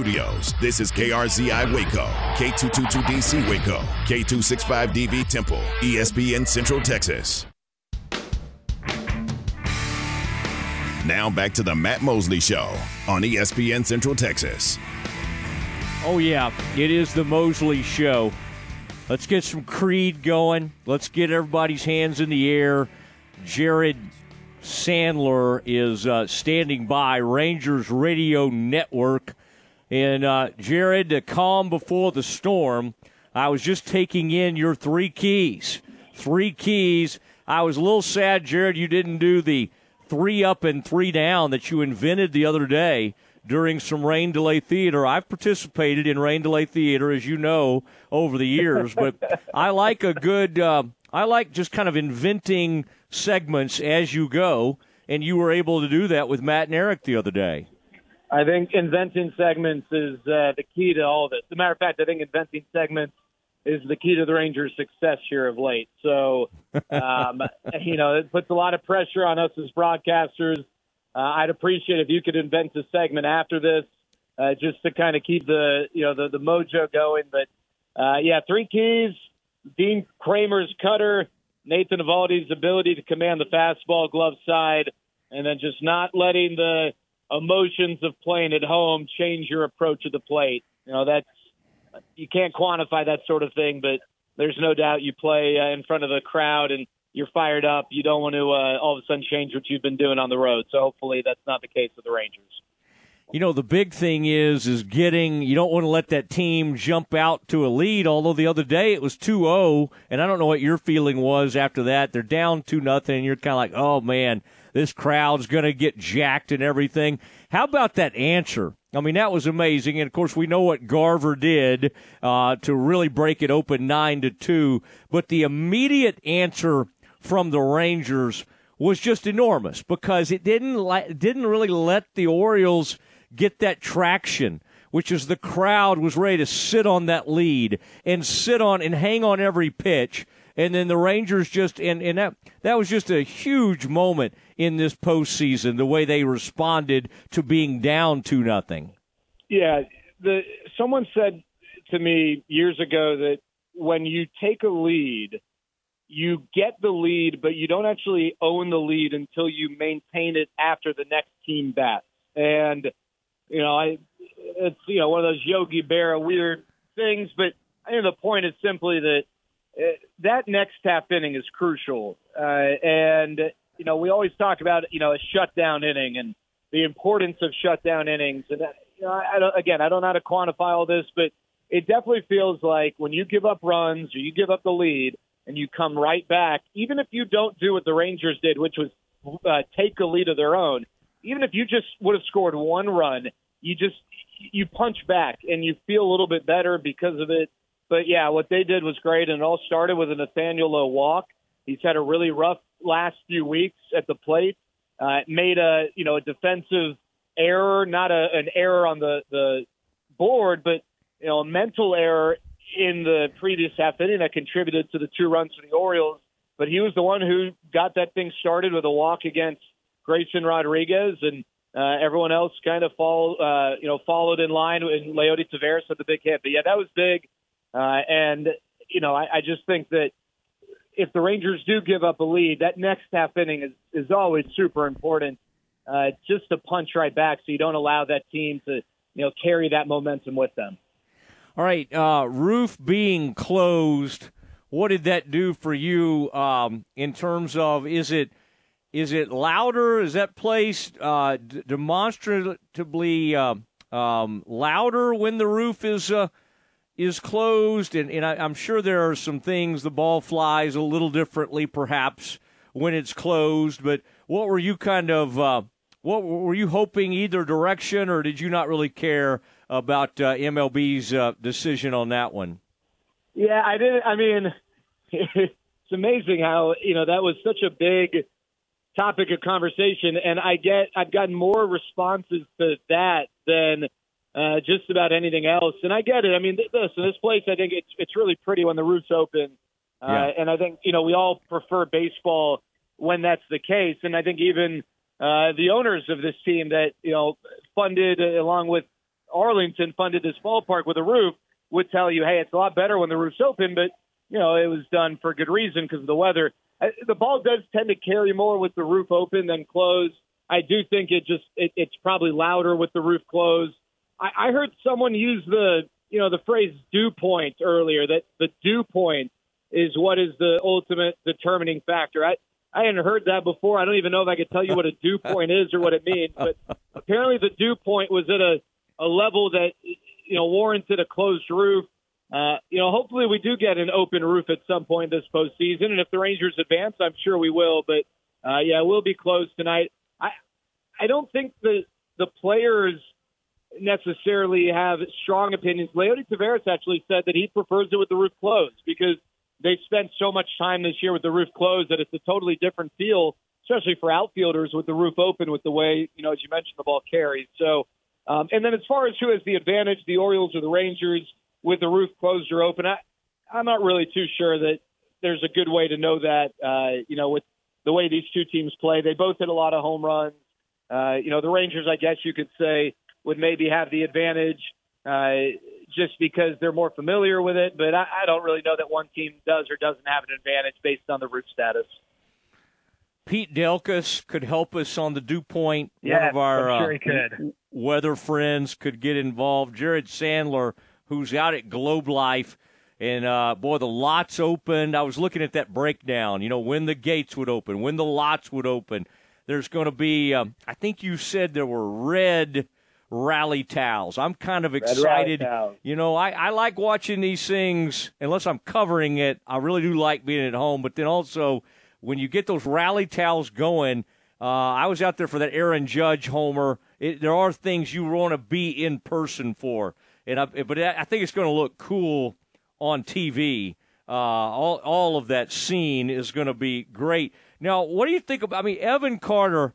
Studios. This is KRZI Waco, K222DC Waco, K265DV Temple, ESPN Central Texas. Now back to the Matt Mosley Show on ESPN Central Texas. Oh, yeah, it is the Mosley Show. Let's get some Creed going. Let's get everybody's hands in the air. Jared Sandler is uh, standing by, Rangers Radio Network. And uh, Jared, calm before the storm, I was just taking in your three keys. Three keys. I was a little sad, Jared, you didn't do the three up and three down that you invented the other day during some rain delay theater. I've participated in rain delay theater, as you know, over the years, but I like a good, uh, I like just kind of inventing segments as you go, and you were able to do that with Matt and Eric the other day. I think inventing segments is uh, the key to all of this. As a matter of fact, I think inventing segments is the key to the Rangers' success here of late. So, um, you know, it puts a lot of pressure on us as broadcasters. Uh, I'd appreciate if you could invent a segment after this, uh, just to kind of keep the you know the the mojo going. But uh, yeah, three keys: Dean Kremer's cutter, Nathan Eovaldi's ability to command the fastball glove side, and then just not letting the emotions of playing at home change your approach to the plate. You know, that's you can't quantify that sort of thing, but there's no doubt you play uh, in front of the crowd and you're fired up. You don't want to uh, all of a sudden change what you've been doing on the road. So hopefully that's not the case with the Rangers. You know, the big thing is is getting you don't want to let that team jump out to a lead, although the other day it was 2-0 and I don't know what your feeling was after that. They're down 2 nothing and you're kind of like, "Oh man, this crowd's going to get jacked and everything." How about that answer? I mean, that was amazing, and of course, we know what Garver did uh, to really break it open nine to two. But the immediate answer from the Rangers was just enormous because it didn't li- didn't really let the Orioles get that traction, which is the crowd was ready to sit on that lead and sit on and hang on every pitch. And then the Rangers just and, and that that was just a huge moment in this postseason, the way they responded to being down to nothing. Yeah, the someone said to me years ago that when you take a lead, you get the lead, but you don't actually own the lead until you maintain it after the next team bats. And you know, I it's you know one of those Yogi Berra weird things, but I think the point is simply that that next half inning is crucial, uh, and you know, we always talk about, you know, a shutdown inning and the importance of shutdown innings. And, you know, I don't, again, I don't know how to quantify all this, but it definitely feels like when you give up runs or you give up the lead and you come right back, even if you don't do what the Rangers did, which was uh, take a lead of their own, even if you just would have scored one run, you just, you punch back and you feel a little bit better because of it. But yeah, what they did was great, and it all started with a Nathaniel Lowe walk. He's had a really rough last few weeks at the plate. Uh, made a you know a defensive error, not a, an error on the the board, but you know a mental error in the previous half inning that contributed to the two runs for the Orioles. But he was the one who got that thing started with a walk against Grayson Rodriguez, and uh, everyone else kind of fall uh, you know followed in line. And Leody Taveras had the big hit, but yeah, that was big. Uh, and you know, I, I just think that if the Rangers do give up a lead, that next half inning is, is always super important uh, just to punch right back so you don't allow that team to you know carry that momentum with them. All right, uh, roof being closed, what did that do for you um, in terms of is it is it louder? Is that place uh, d- demonstrably uh, um, louder when the roof is uh, is closed, and, and I, am sure there are some things the ball flies a little differently, perhaps when it's closed. But what were you kind of uh, what were you hoping either direction, or did you not really care about uh, MLB's uh, decision on that one? Yeah, I didn't. I mean, it's amazing how you know that was such a big topic of conversation, and I get I've gotten more responses to that than uh, just about anything else. And I get it. I mean, listen, this place, I think it's it's really pretty when the roof's open. Uh, yeah. And I think you know we all prefer baseball when that's the case. And I think even uh, the owners of this team that you know funded uh, along with Arlington funded this ballpark with a roof would tell you, hey, it's a lot better when the roof's open, but you know it was done for good reason because of the weather. The ball does tend to carry more with the roof open than closed. I do think it just it, it's probably louder with the roof closed. I, I heard someone use the you know the phrase dew point earlier that the dew point is what is the ultimate determining factor. I I hadn't heard that before. I don't even know if I could tell you what a dew point is or what it means, but apparently the dew point was at a a level that you know warranted a closed roof. Uh, you know, hopefully we do get an open roof at some point this postseason, and if the Rangers advance, I'm sure we will. But uh, yeah, we'll be closed tonight. I I don't think the the players necessarily have strong opinions. Leody Taveras actually said that he prefers it with the roof closed because they've spent so much time this year with the roof closed that it's a totally different feel, especially for outfielders with the roof open with the way, you know, as you mentioned, the ball carries. So, um, and then as far as who has the advantage, the Orioles or the Rangers with the roof closed or open, I, I'm not really too sure that there's a good way to know that, uh, you know, with the way these two teams play. They both hit a lot of home runs. Uh, you know, the Rangers, I guess you could say, would maybe have the advantage uh, just because they're more familiar with it. But I, I don't really know that one team does or doesn't have an advantage based on the root status. Pete Delkus could help us on the dew point. Yeah, One of our sure uh, weather friends could get involved. Jared Sandler, who's out at Globe Life. And uh, boy, the lots opened. I was looking at that breakdown. You know when the gates would open, when the lots would open. There's going to be. Um, I think you said there were red rally towels. I'm kind of excited. You know, I, I like watching these things, unless I'm covering it. I really do like being at home. But then also, when you get those rally towels going, uh, I was out there for that Aaron Judge homer. It, there are things you want to be in person for. And I, but I think it's going to look cool on TV. Uh, all, all of that scene is going to be great. Now, what do you think about? I mean, Evan Carter.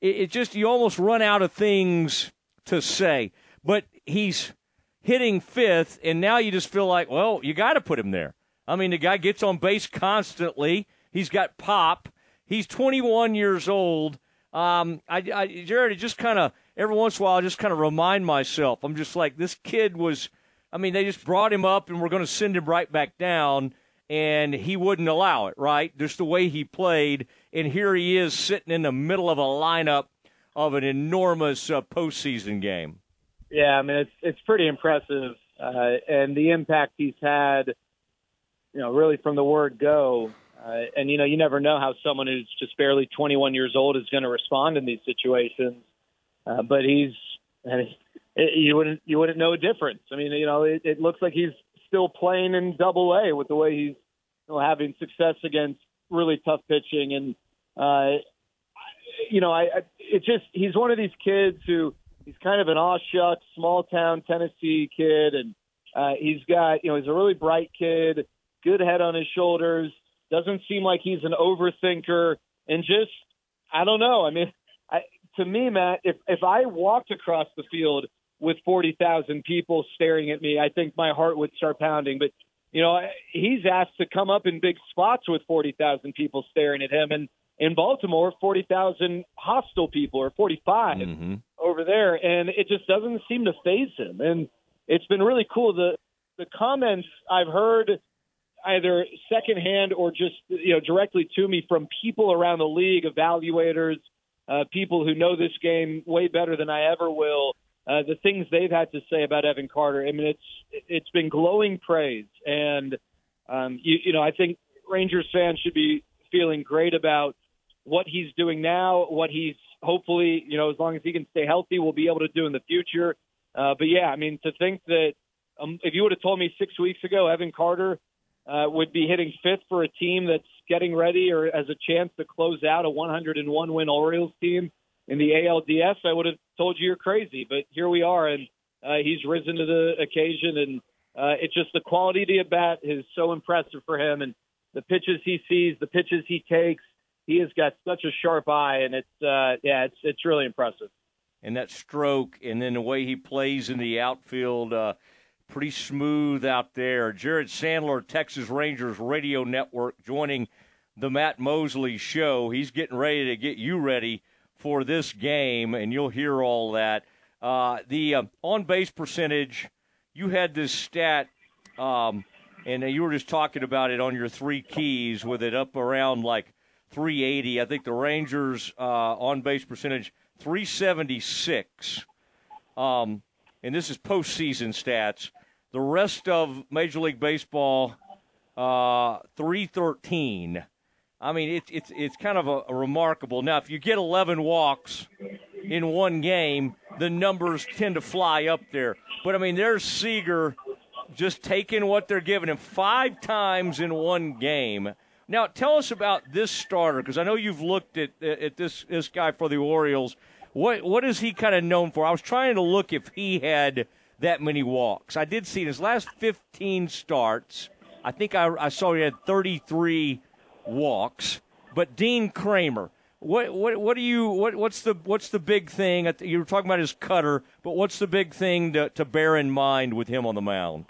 It, it just you almost run out of things to say. But he's hitting fifth, and now you just feel like, well, you got to put him there. I mean, the guy gets on base constantly. He's got pop. He's 21 years old. Um, I, I Jared, just kind of every once in a while, I just kind of remind myself. I'm just like, this kid was. I mean, they just brought him up, and we're going to send him right back down, and he wouldn't allow it. Right, just the way he played, and here he is sitting in the middle of a lineup of an enormous uh, postseason game. Yeah, I mean it's it's pretty impressive, uh, and the impact he's had, you know, really from the word go. Uh, and you know, you never know how someone who's just barely 21 years old is going to respond in these situations. Uh, but he's, I mean, it, you wouldn't you wouldn't know a difference. I mean, you know, it, it looks like he's still playing in Double A with the way he's you know, having success against really tough pitching, and uh, you know, I, I it's just he's one of these kids who he's kind of an aw shucks, small town Tennessee kid, and uh, he's got you know he's a really bright kid, good head on his shoulders. Doesn't seem like he's an overthinker, and just I don't know. I mean, I, to me, Matt, if if I walked across the field with forty thousand people staring at me, I think my heart would start pounding. But you know, he's asked to come up in big spots with forty thousand people staring at him, and in Baltimore, 40,000 hostile people or 45 mm-hmm. over there. And it just doesn't seem to phase him. And it's been really cool. The, the comments I've heard either secondhand or just, you know, directly to me from people around the league, evaluators, uh, people who know this game way better than I ever will. Uh, the things they've had to say about Evan Carter. I mean, it's it's been glowing praise, and um, you, you know, I think Rangers fans should be feeling great about what he's doing now, what he's hopefully, you know, as long as he can stay healthy, will be able to do in the future. Uh, but yeah, I mean, to think that um, if you would have told me six weeks ago, Evan Carter uh, would be hitting fifth for a team that's getting ready or has a chance to close out a 101 win Orioles team in the ALDS, I would have told you you're crazy. But here we are, and uh, he's risen to the occasion, and uh, it's just the quality of the at bat is so impressive for him, and the pitches he sees, the pitches he takes, he has got such a sharp eye, and it's uh, yeah, it's it's really impressive. And that stroke, and then the way he plays in the outfield, uh, pretty smooth out there. Jared Sandler, Texas Rangers Radio Network, joining the Matt Mosley Show. He's getting ready to get you ready for this game, and you'll hear all that. Uh, the uh, on base percentage, you had this stat, um, and you were just talking about it on your three keys with it up around like 380. I think the Rangers uh, on base percentage 376. Um, and this is postseason stats. The rest of Major League Baseball, uh, 313. I mean, it's it's it's kind of a, a, remarkable. Now, if you get 11 walks in one game, the numbers tend to fly up there. But I mean, there's Seager just taking what they're giving him five times in one game. Now, tell us about this starter because I know you've looked at at this this guy for the Orioles. What what is he kind of known for? I was trying to look if he had that many walks. I did see in his last 15 starts. I think I, I saw he had 33 walks. But Dean Kremer, what what what do you what what's the what's the big thing? You were talking about his cutter, but what's the big thing to, to bear in mind with him on the mound?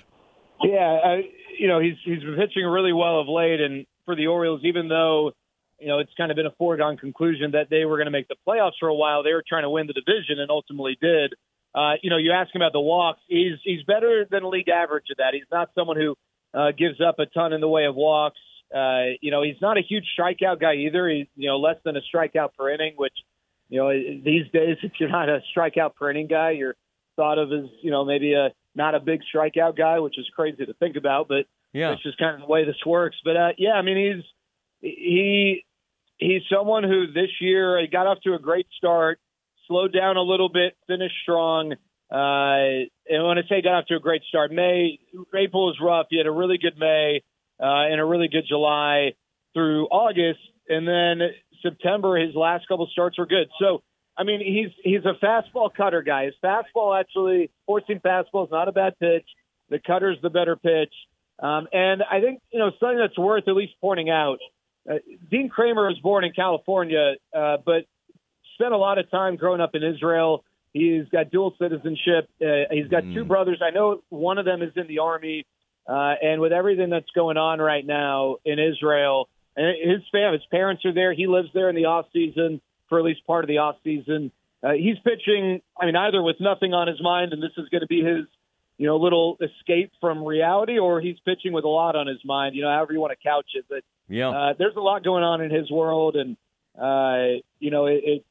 Yeah, uh, you know he's he's been pitching really well of late, and for the Orioles, even though you know it's kind of been a foregone conclusion that they were going to make the playoffs for a while, they were trying to win the division and ultimately did. Uh, you know, you ask him about the walks. He's he's better than league average at that. He's not someone who uh, gives up a ton in the way of walks. Uh, you know, he's not a huge strikeout guy either. He's you know less than a strikeout per inning, which you know these days if you're not a strikeout per inning guy, you're thought of as you know maybe a not a big strikeout guy, which is crazy to think about. But yeah. It's just kind of the way this works. But uh, yeah, I mean, he's he he's someone who this year he got off to a great start, slowed down a little bit, finished strong. Uh, and when I say got off to a great start, May April was rough. He had a really good May uh, and a really good July through August, and then September his last couple starts were good. So I mean, he's he's a fastball cutter guy. His fastball actually, four-seam fastball is not a bad pitch. The cutter's the better pitch. Um, and I think, you know, something that's worth at least pointing out uh, Dean Kremer was born in California, uh, but spent a lot of time growing up in Israel. He's got dual citizenship. Uh, he's got mm. two brothers. I know one of them is in the army. Uh, and with everything that's going on right now in Israel, and his family, his parents are there. He lives there in the off season for at least part of the off season. Uh, he's pitching. I mean, either with nothing on his mind, and this is going to be his you know, a little escape from reality, or he's pitching with a lot on his mind. You know, however you want to couch it, but yeah, uh, there's a lot going on in his world, and uh, you know, it, it,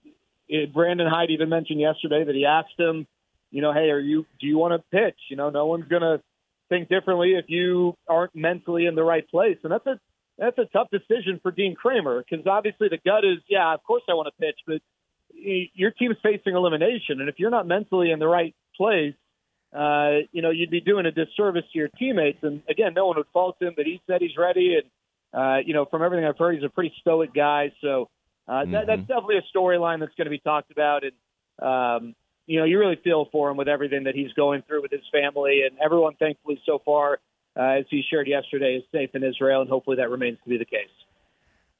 it. Brandon Hyde even mentioned yesterday that he asked him, you know, hey, are you? Do you want to pitch? You know, no one's gonna think differently if you aren't mentally in the right place, and that's a that's a tough decision for Dean Kremer because obviously the gut is, yeah, of course I want to pitch, but your team's facing elimination, and if you're not mentally in the right place uh, you know, you'd be doing a disservice to your teammates. And again, no one would fault him, but he said he's ready. And, uh, you know, from everything I've heard, he's a pretty stoic guy. So uh, mm-hmm. that, that's definitely a storyline that's going to be talked about. And, um, you know, you really feel for him with everything that he's going through with his family. And everyone, thankfully, so far, uh, as he shared yesterday, is safe in Israel. And hopefully that remains to be the case.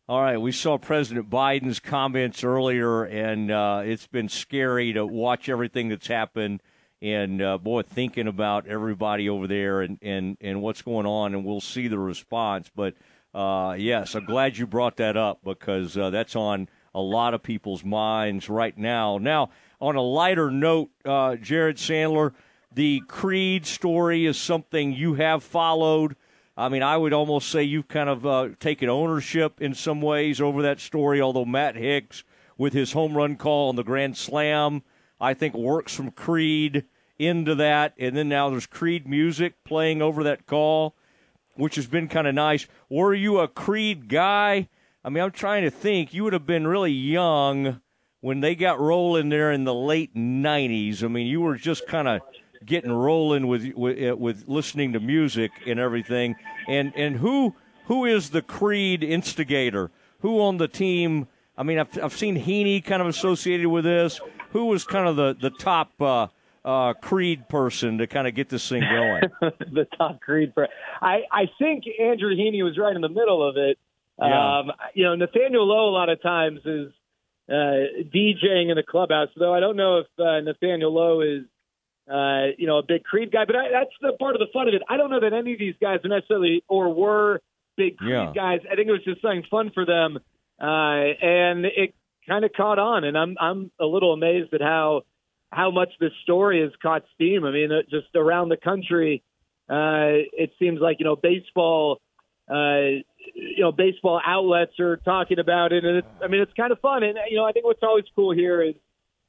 All right, we saw President Biden's comments earlier, and uh, it's been scary to watch everything that's happened and uh, boy, thinking about everybody over there and, and, and what's going on, and we'll see the response. But uh, yes, I'm glad you brought that up because uh, that's on a lot of people's minds right now. Now, on a lighter note, uh, Jared Sandler, the Creed story is something you have followed. I mean, I would almost say you've kind of uh, taken ownership in some ways over that story, although Matt Hicks, with his home run call on the Grand Slam, I think works from Creed into that, and then now there's Creed music playing over that call, which has been kind of nice. Were you a Creed guy? I mean, I'm trying to think. You would have been really young when they got rolling there in the late '90s. I mean, you were just kind of getting rolling with, with uh, with listening to music and everything. And and who who is the Creed instigator? Who on the team? I mean, I've, I've seen Heaney kind of associated with this who was kind of the the top uh, uh, Creed person to kind of get this thing going? the top Creed person. I I think Andrew Heaney was right in the middle of it. Yeah. Um, you know, Nathaniel Lowe a lot of times is uh, DJing in the clubhouse, though I don't know if uh, Nathaniel Lowe is. Uh, you know, a big Creed guy, but I, that's the part of the fun of it. I don't know that any of these guys are necessarily or were big Creed yeah. guys. I think it was just something fun for them, uh, and it kind of caught on, and I'm I'm a little amazed at how how much this story has caught steam. I mean, just around the country, uh, it seems like you know baseball. Uh, you know, baseball outlets are talking about it, and it's, I mean, it's kind of fun. And you know, I think what's always cool here is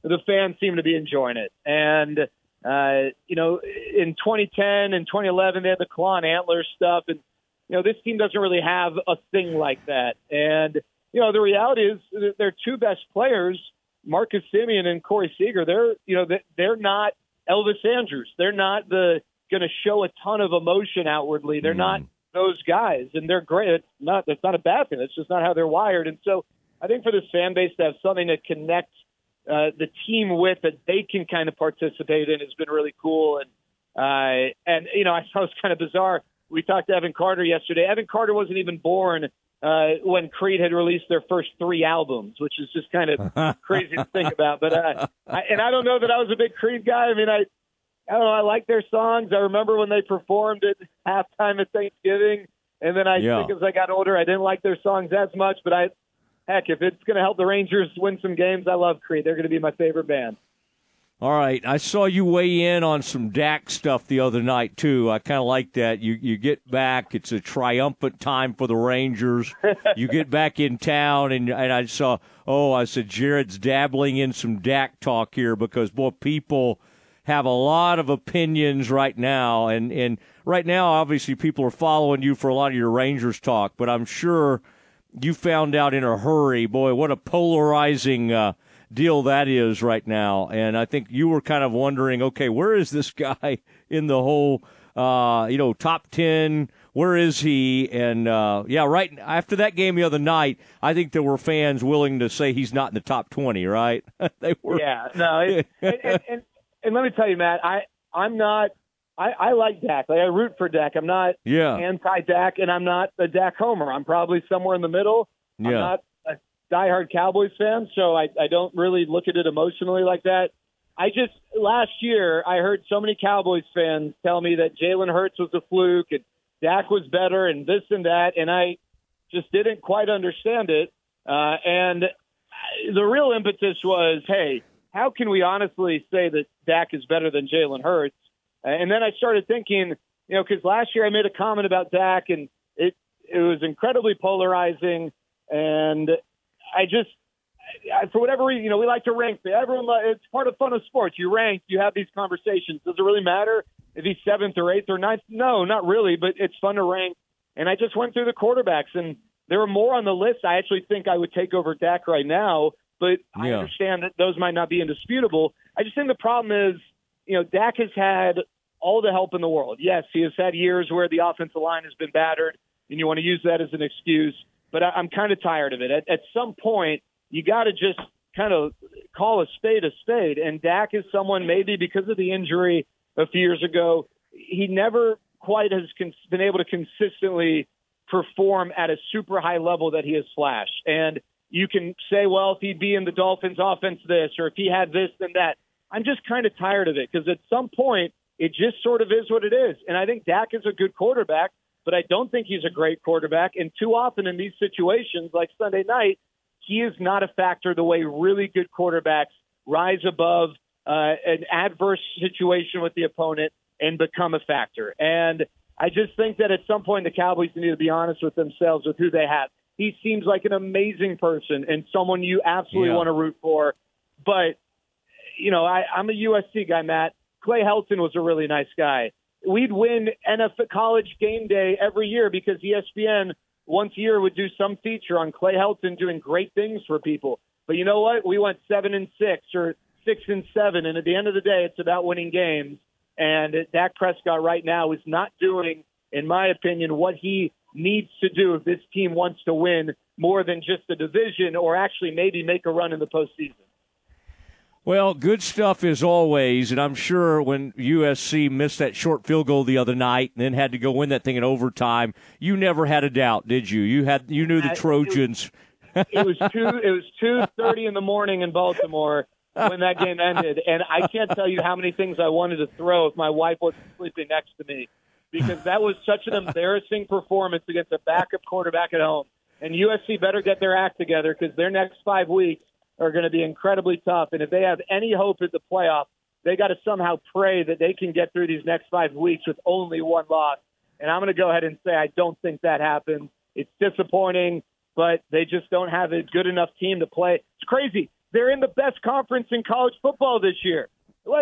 the fans seem to be enjoying it. And uh, you know, in 2010 and 2011, they had the claw and antler stuff, and you know, this team doesn't really have a thing like that. And you know, the reality is that their two best players, Marcus Semien and Corey Seager. They're you know they're not Elvis Andrus. They're not the going to show a ton of emotion outwardly. They're mm. not those guys, and they're great. It's not that's not a bad thing. It's just not how they're wired. And so I think for this fan base to have something to connect uh, the team with that they can kind of participate in has been really cool. And uh, and you know I thought it was kind of bizarre. We talked to Evan Carter yesterday. Evan Carter wasn't even born uh, when Creed had released their first three albums, which is just kind of crazy to think about. But uh, I, and I don't know that I was a big Creed guy. I mean, I I don't know. I like their songs. I remember when they performed at halftime at Thanksgiving, and then I yeah. think as I got older, I didn't like their songs as much. But I, heck, if it's going to help the Rangers win some games, I love Creed. They're going to be my favorite band. All right, I saw you weigh in on some Dak stuff the other night too. I kind of like that. You you get back, it's a triumphant time for the Rangers. you get back in town, and and I saw. Oh, I said Jared's dabbling in some Dak talk here because boy, people have a lot of opinions right now, and and right now, obviously, people are following you for a lot of your Rangers talk. But I'm sure you found out in a hurry, boy, what a polarizing uh, deal that is right now. And I think you were kind of wondering, okay, where is this guy in the whole, uh, you know, top ten? Where is he? And uh, yeah, right after that game the other night, I think there were fans willing to say he's not in the top twenty. Right? they were. Yeah. No. It, and, and, and let me tell you, Matt, I I'm not. I, I like Dak. Like I root for Dak. I'm not yeah. anti Dak, and I'm not a Dak homer. I'm probably somewhere in the middle. Yeah. I'm not diehard Cowboys fan, so I, I don't really look at it emotionally like that. I just last year I heard so many Cowboys fans tell me that Jalen Hurts was a fluke and Dak was better and this and that, and I just didn't quite understand it. Uh, and the real impetus was, hey, how can we honestly say that Dak is better than Jalen Hurts? And then I started thinking, you know, because last year I made a comment about Dak and it it was incredibly polarizing, and I just for whatever reason, you know, we like to rank. Everyone, it's part of fun of sports. You rank, you have these conversations. Does it really matter if he's seventh or eighth or ninth? No, not really. But it's fun to rank. And I just went through the quarterbacks, and there were more on the list. I actually think I would take over Dak right now but yeah. I understand that those might not be indisputable. I just think the problem is, you know, Dak has had all the help in the world. Yes, he has had years where the offensive line has been battered, and you want to use that as an excuse. But I, I'm kind of tired of it. At, at some point, you got to just kind of call a spade a spade. And Dak is someone maybe because of the injury a few years ago, he never quite has been able to consistently perform at a super high level that he has flashed. And you can say, well, if he'd be in the Dolphins offense this, or if he had this, then that. I'm just kind of tired of it because at some point, it just sort of is what it is. And I think Dak is a good quarterback, but I don't think he's a great quarterback. And too often in these situations, like Sunday night, he is not a factor the way really good quarterbacks rise above uh, an adverse situation with the opponent and become a factor. And I just think that at some point the Cowboys need to be honest with themselves with who they have. He seems like an amazing person and someone you absolutely yeah. want to root for. But, you know, I, I'm a USC guy, Matt. Clay Helton was a really nice guy. We'd win NFL college game day every year because ESPN once a year would do some feature on Clay Helton doing great things for people. But you know what? We went seven and six or six and seven, and at the end of the day, it's about winning games. And Dak Prescott right now is not doing, in my opinion, what he needs to do if this team wants to win more than just the division or actually maybe make a run in the postseason. Well, good stuff as always, and I'm sure when USC missed that short field goal the other night and then had to go win that thing in overtime, you never had a doubt, did you? You had you knew the Trojans. It was, two. It was two thirty in the morning in Baltimore when that game ended, and I can't tell you how many things I wanted to throw if my wife wasn't sleeping next to me because that was such an embarrassing performance against a backup quarterback at home. And USC better get their act together because their next five weeks are going to be incredibly tough. And if they have any hope at the playoff, they got to somehow pray that they can get through these next five weeks with only one loss. And I'm going to go ahead and say I don't think that happens. It's disappointing, but they just don't have a good enough team to play. It's crazy. They're in the best conference in college football this year.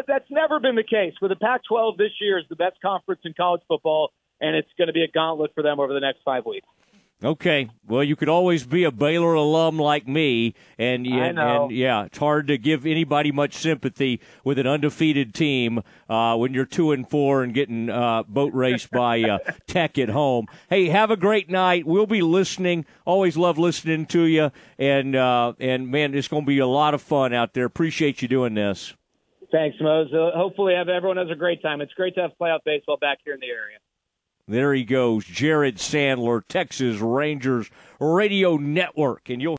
That's never been the case. For the Pac 12 this year is the best conference in college football, and it's going to be a gauntlet for them over the next five weeks. Okay. Well, you could always be a Baylor alum like me, and, and, and yeah, it's hard to give anybody much sympathy with an undefeated team uh, when you're two and four and getting uh, boat raced by uh, Tech at home. Hey, have a great night. We'll be listening. Always love listening to you, and uh, and man, it's going to be a lot of fun out there. Appreciate you doing this. Thanks, Mose. Uh, hopefully, everyone has a great time. It's great to have playoff baseball back here in the area. There he goes, Jared Sandler, Texas Rangers Radio Network, and you'll